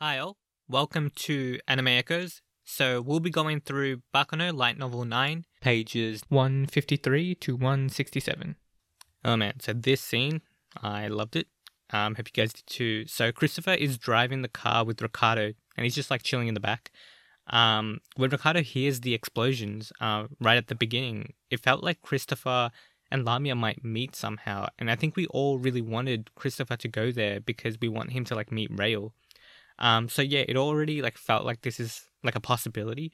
Hi all, welcome to Anime Echoes. So we'll be going through Baccano Light Novel 9, pages 153 to 167. Oh man, so this scene, I loved it. Um, hope you guys did too. So Christopher is driving the car with Ricardo, and he's just like chilling in the back. Um, when Ricardo hears the explosions uh, right at the beginning, it felt like Christopher and Lamia might meet somehow. And I think we all really wanted Christopher to go there because we want him to like meet Rail. Um, so yeah, it already like felt like this is like a possibility.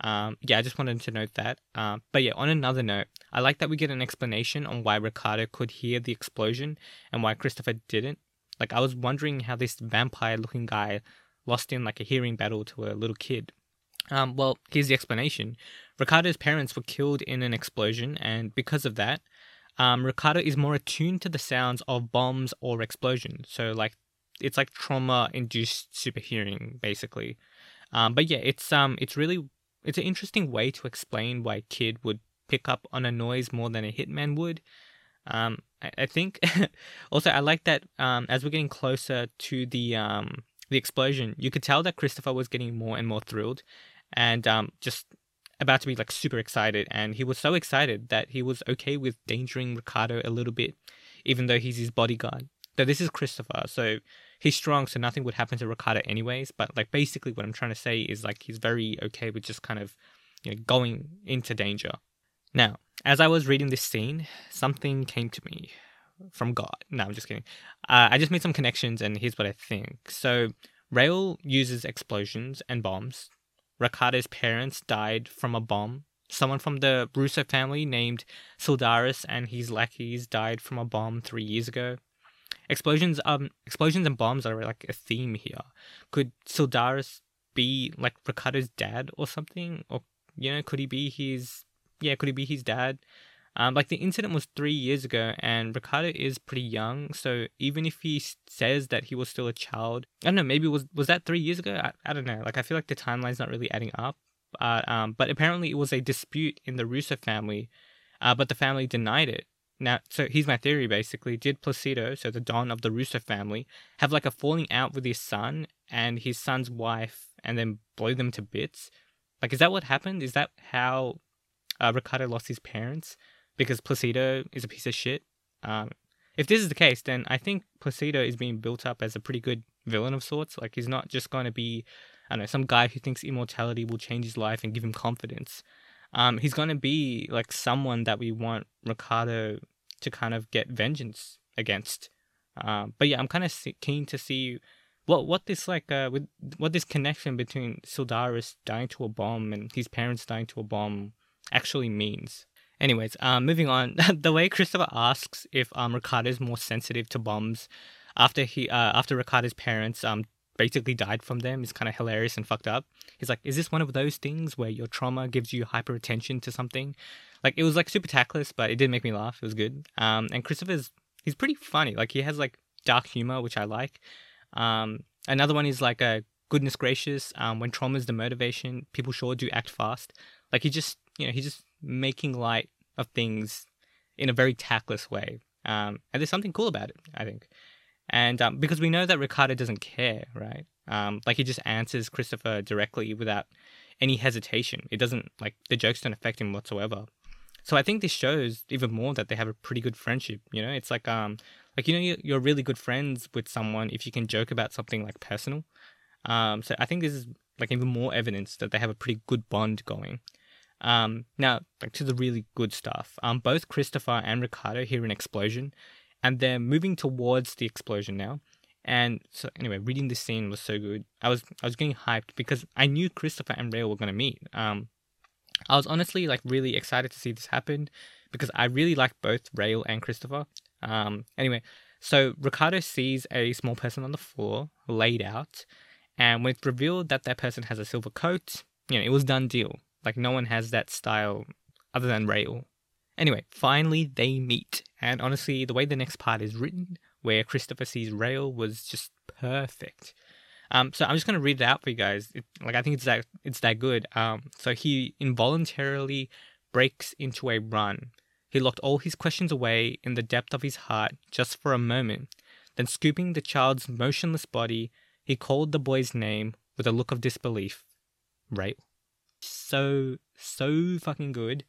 Um, yeah, I just wanted to note that. Um, but yeah, on another note, I like that we get an explanation on why Ricardo could hear the explosion and why Christopher didn't. Like, I was wondering how this vampire-looking guy lost in like a hearing battle to a little kid. Um, well, here's the explanation. Ricardo's parents were killed in an explosion, and because of that, um, Ricardo is more attuned to the sounds of bombs or explosions. So, like, it's like trauma-induced super hearing, basically. Um, but yeah, it's um, it's really it's an interesting way to explain why a kid would pick up on a noise more than a hitman would. Um, I, I think also I like that um, as we're getting closer to the um, the explosion, you could tell that Christopher was getting more and more thrilled, and um, just about to be like super excited. And he was so excited that he was okay with endangering Ricardo a little bit, even though he's his bodyguard. So this is Christopher, so he's strong, so nothing would happen to Ricardo anyways. But like basically, what I'm trying to say is like he's very okay with just kind of you know going into danger. Now, as I was reading this scene, something came to me from God. No, I'm just kidding. Uh, I just made some connections, and here's what I think. So, Rail uses explosions and bombs. Ricardo's parents died from a bomb. Someone from the Russo family named Sildaris and his lackeys died from a bomb three years ago. Explosions, um, explosions and bombs are like a theme here. Could Sildaris be like Ricardo's dad or something? Or you know, could he be his? Yeah, could he be his dad? Um, like the incident was three years ago, and Ricardo is pretty young. So even if he says that he was still a child, I don't know. Maybe was was that three years ago? I, I don't know. Like I feel like the timeline's not really adding up. Uh, um, but apparently it was a dispute in the Russo family, uh, but the family denied it. Now, so here's my theory basically. Did Placido, so the Don of the Russo family, have like a falling out with his son and his son's wife and then blow them to bits? Like, is that what happened? Is that how uh, Ricardo lost his parents? Because Placido is a piece of shit? Um, if this is the case, then I think Placido is being built up as a pretty good villain of sorts. Like, he's not just going to be, I don't know, some guy who thinks immortality will change his life and give him confidence um, he's going to be like someone that we want Ricardo to kind of get vengeance against. Um, but yeah, I'm kind of keen to see what what this like uh, with what this connection between Sildaris dying to a bomb and his parents dying to a bomb actually means. Anyways, um, moving on. the way Christopher asks if um Ricardo is more sensitive to bombs after he uh, after Ricardo's parents um basically died from them is kind of hilarious and fucked up. He's like, is this one of those things where your trauma gives you hyper attention to something? Like it was like super tactless, but it did make me laugh. It was good. Um, and Christopher's he's pretty funny. Like he has like dark humor, which I like. Um, another one is like a goodness gracious. Um, when trauma is the motivation, people sure do act fast. Like he just you know he's just making light of things in a very tactless way. Um, and there's something cool about it, I think. And um, because we know that Ricardo doesn't care, right? Um, like he just answers Christopher directly without any hesitation. It doesn't like the jokes don't affect him whatsoever. So I think this shows even more that they have a pretty good friendship. You know, it's like um like you know you're really good friends with someone if you can joke about something like personal. Um, so I think this is like even more evidence that they have a pretty good bond going. Um, now, like to the really good stuff. Um, both Christopher and Ricardo hear an explosion, and they're moving towards the explosion now. And so anyway, reading this scene was so good. I was I was getting hyped because I knew Christopher and Rail were gonna meet. Um, I was honestly like really excited to see this happen because I really like both Rail and Christopher. Um, anyway, so Ricardo sees a small person on the floor laid out, and when it's revealed that that person has a silver coat, you know, it was done deal. Like no one has that style other than Rail. Anyway, finally they meet. And honestly, the way the next part is written, where Christopher sees Rail, was just perfect. Um, so I'm just gonna read it out for you guys. It, like I think it's that it's that good. Um, so he involuntarily breaks into a run. He locked all his questions away in the depth of his heart just for a moment. Then, scooping the child's motionless body, he called the boy's name with a look of disbelief. Right? So, so fucking good.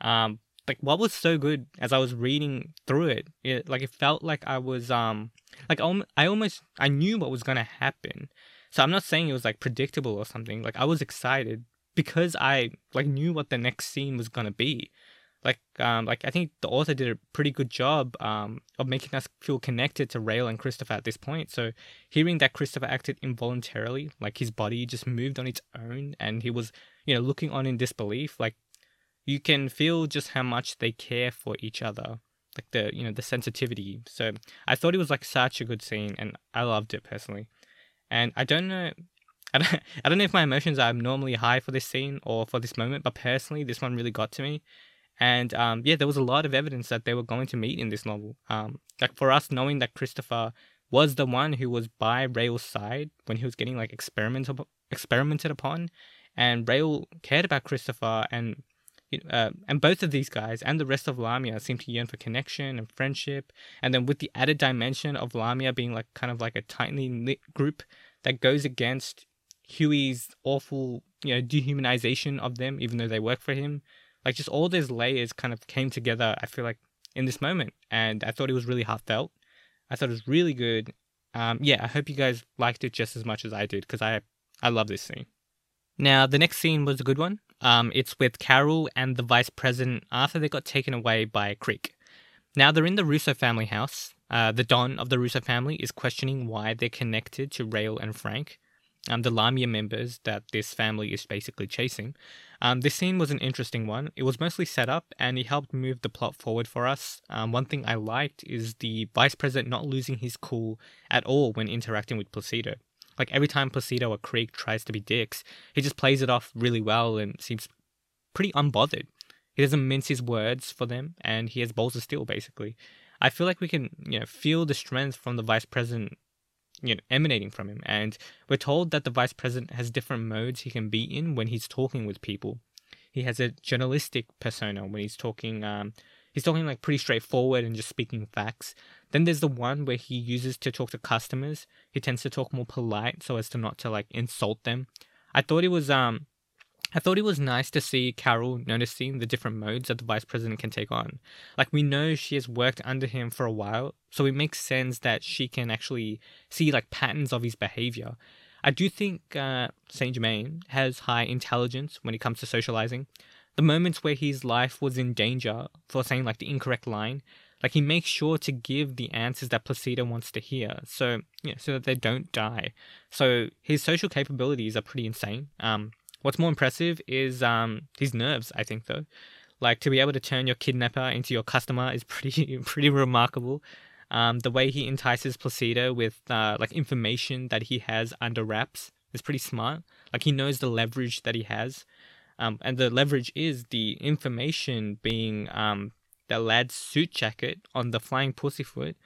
Um, like what was so good as I was reading through it, it like it felt like I was um like I almost I knew what was gonna happen. So I'm not saying it was like predictable or something. Like I was excited because I like knew what the next scene was gonna be. Like um like I think the author did a pretty good job um of making us feel connected to Rail and Christopher at this point. So hearing that Christopher acted involuntarily, like his body just moved on its own and he was, you know, looking on in disbelief, like you can feel just how much they care for each other like the you know the sensitivity so i thought it was like such a good scene and i loved it personally and i don't know I don't, I don't know if my emotions are normally high for this scene or for this moment, but personally, this one really got to me. And um, yeah, there was a lot of evidence that they were going to meet in this novel. Um, like for us, knowing that Christopher was the one who was by Rail's side when he was getting like experimented experimented upon, and Rail cared about Christopher and uh, and both of these guys and the rest of Lamia seem to yearn for connection and friendship. And then with the added dimension of Lamia being like kind of like a tightly knit group that goes against Huey's awful, you know, dehumanization of them, even though they work for him. Like just all those layers kind of came together. I feel like in this moment, and I thought it was really heartfelt. I thought it was really good. Um, yeah, I hope you guys liked it just as much as I did because I I love this scene. Now the next scene was a good one. Um, it's with Carol and the vice president after they got taken away by Creek. Now they're in the Russo family house. Uh, the Don of the Russo family is questioning why they're connected to Rail and Frank, um, the Lamia members that this family is basically chasing. Um, this scene was an interesting one. It was mostly set up and it helped move the plot forward for us. Um, one thing I liked is the vice president not losing his cool at all when interacting with Placido. Like every time Placido or Creek tries to be dicks, he just plays it off really well and seems pretty unbothered. He doesn't mince his words for them, and he has balls of steel, basically. I feel like we can, you know, feel the strength from the vice president, you know, emanating from him. And we're told that the vice president has different modes he can be in when he's talking with people. He has a journalistic persona when he's talking um, he's talking like pretty straightforward and just speaking facts. Then there's the one where he uses to talk to customers. He tends to talk more polite so as to not to like insult them. I thought it was um I thought it was nice to see Carol noticing the different modes that the vice president can take on. Like we know she has worked under him for a while, so it makes sense that she can actually see like patterns of his behavior. I do think uh, Saint Germain has high intelligence when it comes to socializing the moments where his life was in danger for saying like the incorrect line, like he makes sure to give the answers that Placido wants to hear, so so that they don't die. So his social capabilities are pretty insane. Um, what's more impressive is um his nerves. I think though, like to be able to turn your kidnapper into your customer is pretty pretty remarkable. Um, the way he entices Placido with uh, like information that he has under wraps is pretty smart. Like he knows the leverage that he has. Um, and the leverage is the information being um, the Ladd's suit jacket on the flying pussyfoot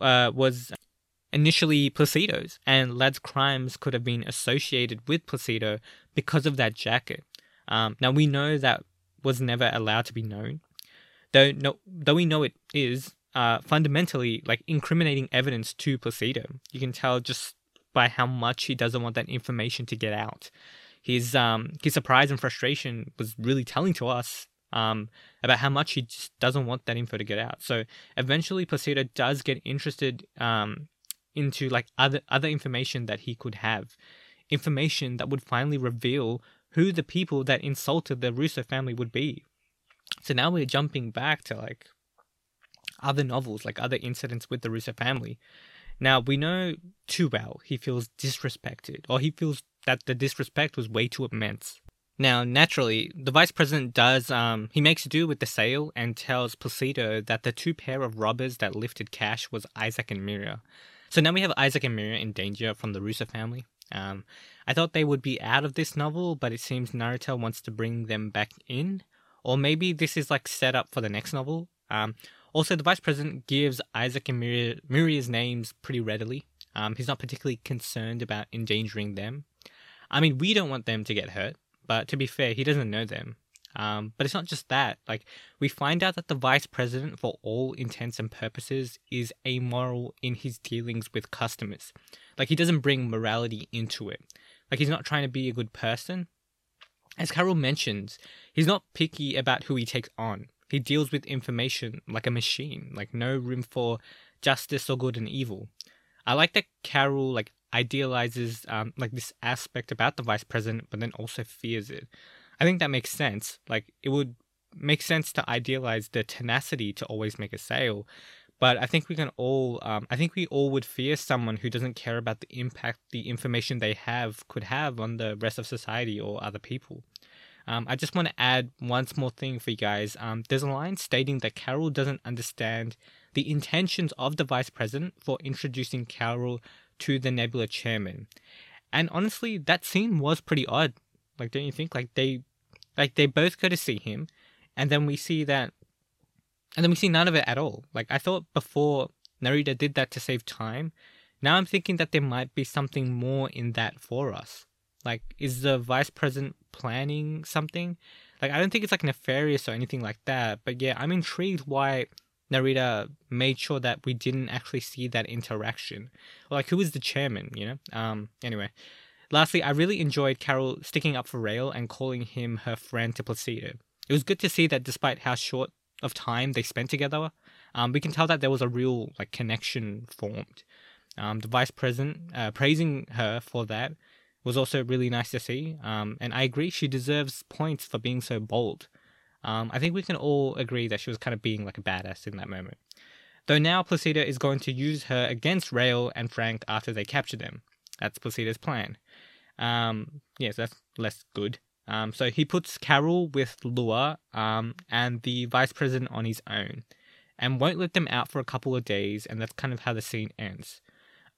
uh, was initially Placido's, and Ladd's crimes could have been associated with Placido because of that jacket. Um, now we know that was never allowed to be known, though. No, though we know it is uh, fundamentally like incriminating evidence to Placido. You can tell just by how much he doesn't want that information to get out his um his surprise and frustration was really telling to us um about how much he just doesn't want that info to get out. So eventually Placido does get interested um into like other other information that he could have. Information that would finally reveal who the people that insulted the Russo family would be. So now we're jumping back to like other novels, like other incidents with the Russo family. Now we know too well he feels disrespected, or he feels that the disrespect was way too immense. Now, naturally, the vice president does, um, he makes do with the sale and tells Placido that the two pair of robbers that lifted cash was Isaac and Miria. So now we have Isaac and Miria in danger from the Russo family. Um, I thought they would be out of this novel, but it seems Narita wants to bring them back in. Or maybe this is like set up for the next novel. Um, also, the vice president gives Isaac and Miria, Miria's names pretty readily. Um, he's not particularly concerned about endangering them. I mean, we don't want them to get hurt, but to be fair, he doesn't know them. Um, but it's not just that. Like, we find out that the vice president, for all intents and purposes, is amoral in his dealings with customers. Like he doesn't bring morality into it. Like he's not trying to be a good person. As Carol mentions, he's not picky about who he takes on. He deals with information like a machine, like no room for justice or good and evil. I like that Carol like idealizes um, like this aspect about the vice president, but then also fears it. I think that makes sense. Like it would make sense to idealize the tenacity to always make a sale, but I think we can all, um, I think we all would fear someone who doesn't care about the impact the information they have could have on the rest of society or other people. Um, I just want to add one small thing for you guys. Um, there's a line stating that Carol doesn't understand the intentions of the vice president for introducing Carol to the Nebula chairman. And honestly, that scene was pretty odd. Like, don't you think? Like they, like they both go to see him, and then we see that and then we see none of it at all. Like I thought before Narita did that to save time. Now I'm thinking that there might be something more in that for us. Like, is the vice president planning something? Like, I don't think it's like nefarious or anything like that. But yeah, I'm intrigued why Narita made sure that we didn't actually see that interaction. Like, who is the chairman? You know. Um. Anyway, lastly, I really enjoyed Carol sticking up for Rail and calling him her friend to Placido. It was good to see that despite how short of time they spent together, um, we can tell that there was a real like connection formed. Um, the vice president uh, praising her for that was also really nice to see. Um, and I agree she deserves points for being so bold. Um, I think we can all agree that she was kind of being like a badass in that moment. Though now Placido is going to use her against Rail and Frank after they capture them. That's Placido's plan. Um, yes, that's less good. Um, so he puts Carol with Lua um, and the vice president on his own and won't let them out for a couple of days, and that's kind of how the scene ends.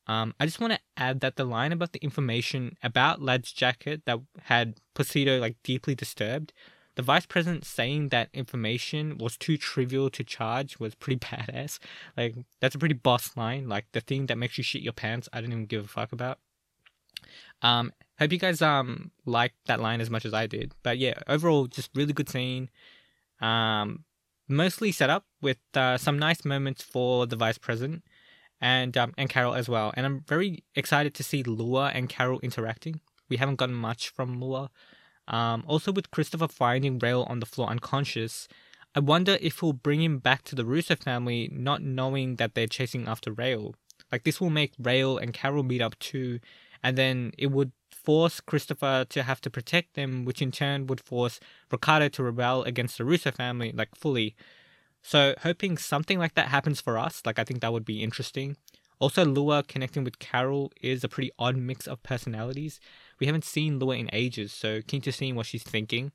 Um, I just want to add that the line about the information about Ladd's jacket that had Placido like deeply disturbed, the vice president saying that information was too trivial to charge was pretty badass. Like that's a pretty boss line. Like the thing that makes you shit your pants, I didn't even give a fuck about. Um, hope you guys um liked that line as much as I did. But yeah, overall, just really good scene. Um, mostly set up with uh, some nice moments for the vice president and um, and Carol as well. And I'm very excited to see Lua and Carol interacting. We haven't gotten much from Lua. Um, also, with Christopher finding Rail on the floor unconscious, I wonder if we'll bring him back to the Russo family, not knowing that they're chasing after Rail. Like this will make Rail and Carol meet up too, and then it would force Christopher to have to protect them, which in turn would force Ricardo to rebel against the Russo family, like fully. So, hoping something like that happens for us, like I think that would be interesting. Also, Lua connecting with Carol is a pretty odd mix of personalities. We haven't seen Lua in ages, so keen to see what she's thinking.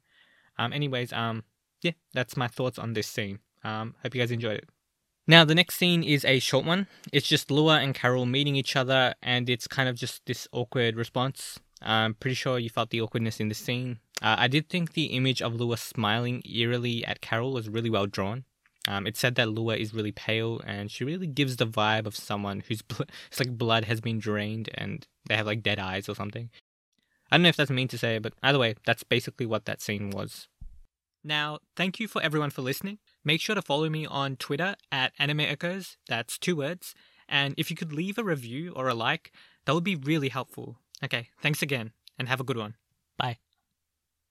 Um, anyways, um, yeah, that's my thoughts on this scene. Um, hope you guys enjoyed it. Now, the next scene is a short one. It's just Lua and Carol meeting each other, and it's kind of just this awkward response. I'm pretty sure you felt the awkwardness in the scene. Uh, I did think the image of Lua smiling eerily at Carol was really well drawn. Um, it said that Lua is really pale, and she really gives the vibe of someone whose bl- it's like blood has been drained and they have like dead eyes or something. I don't know if that's mean to say, but either way, that's basically what that scene was. Now, thank you for everyone for listening. Make sure to follow me on Twitter at Anime Echoes. That's two words. And if you could leave a review or a like, that would be really helpful. Okay, thanks again, and have a good one. Bye.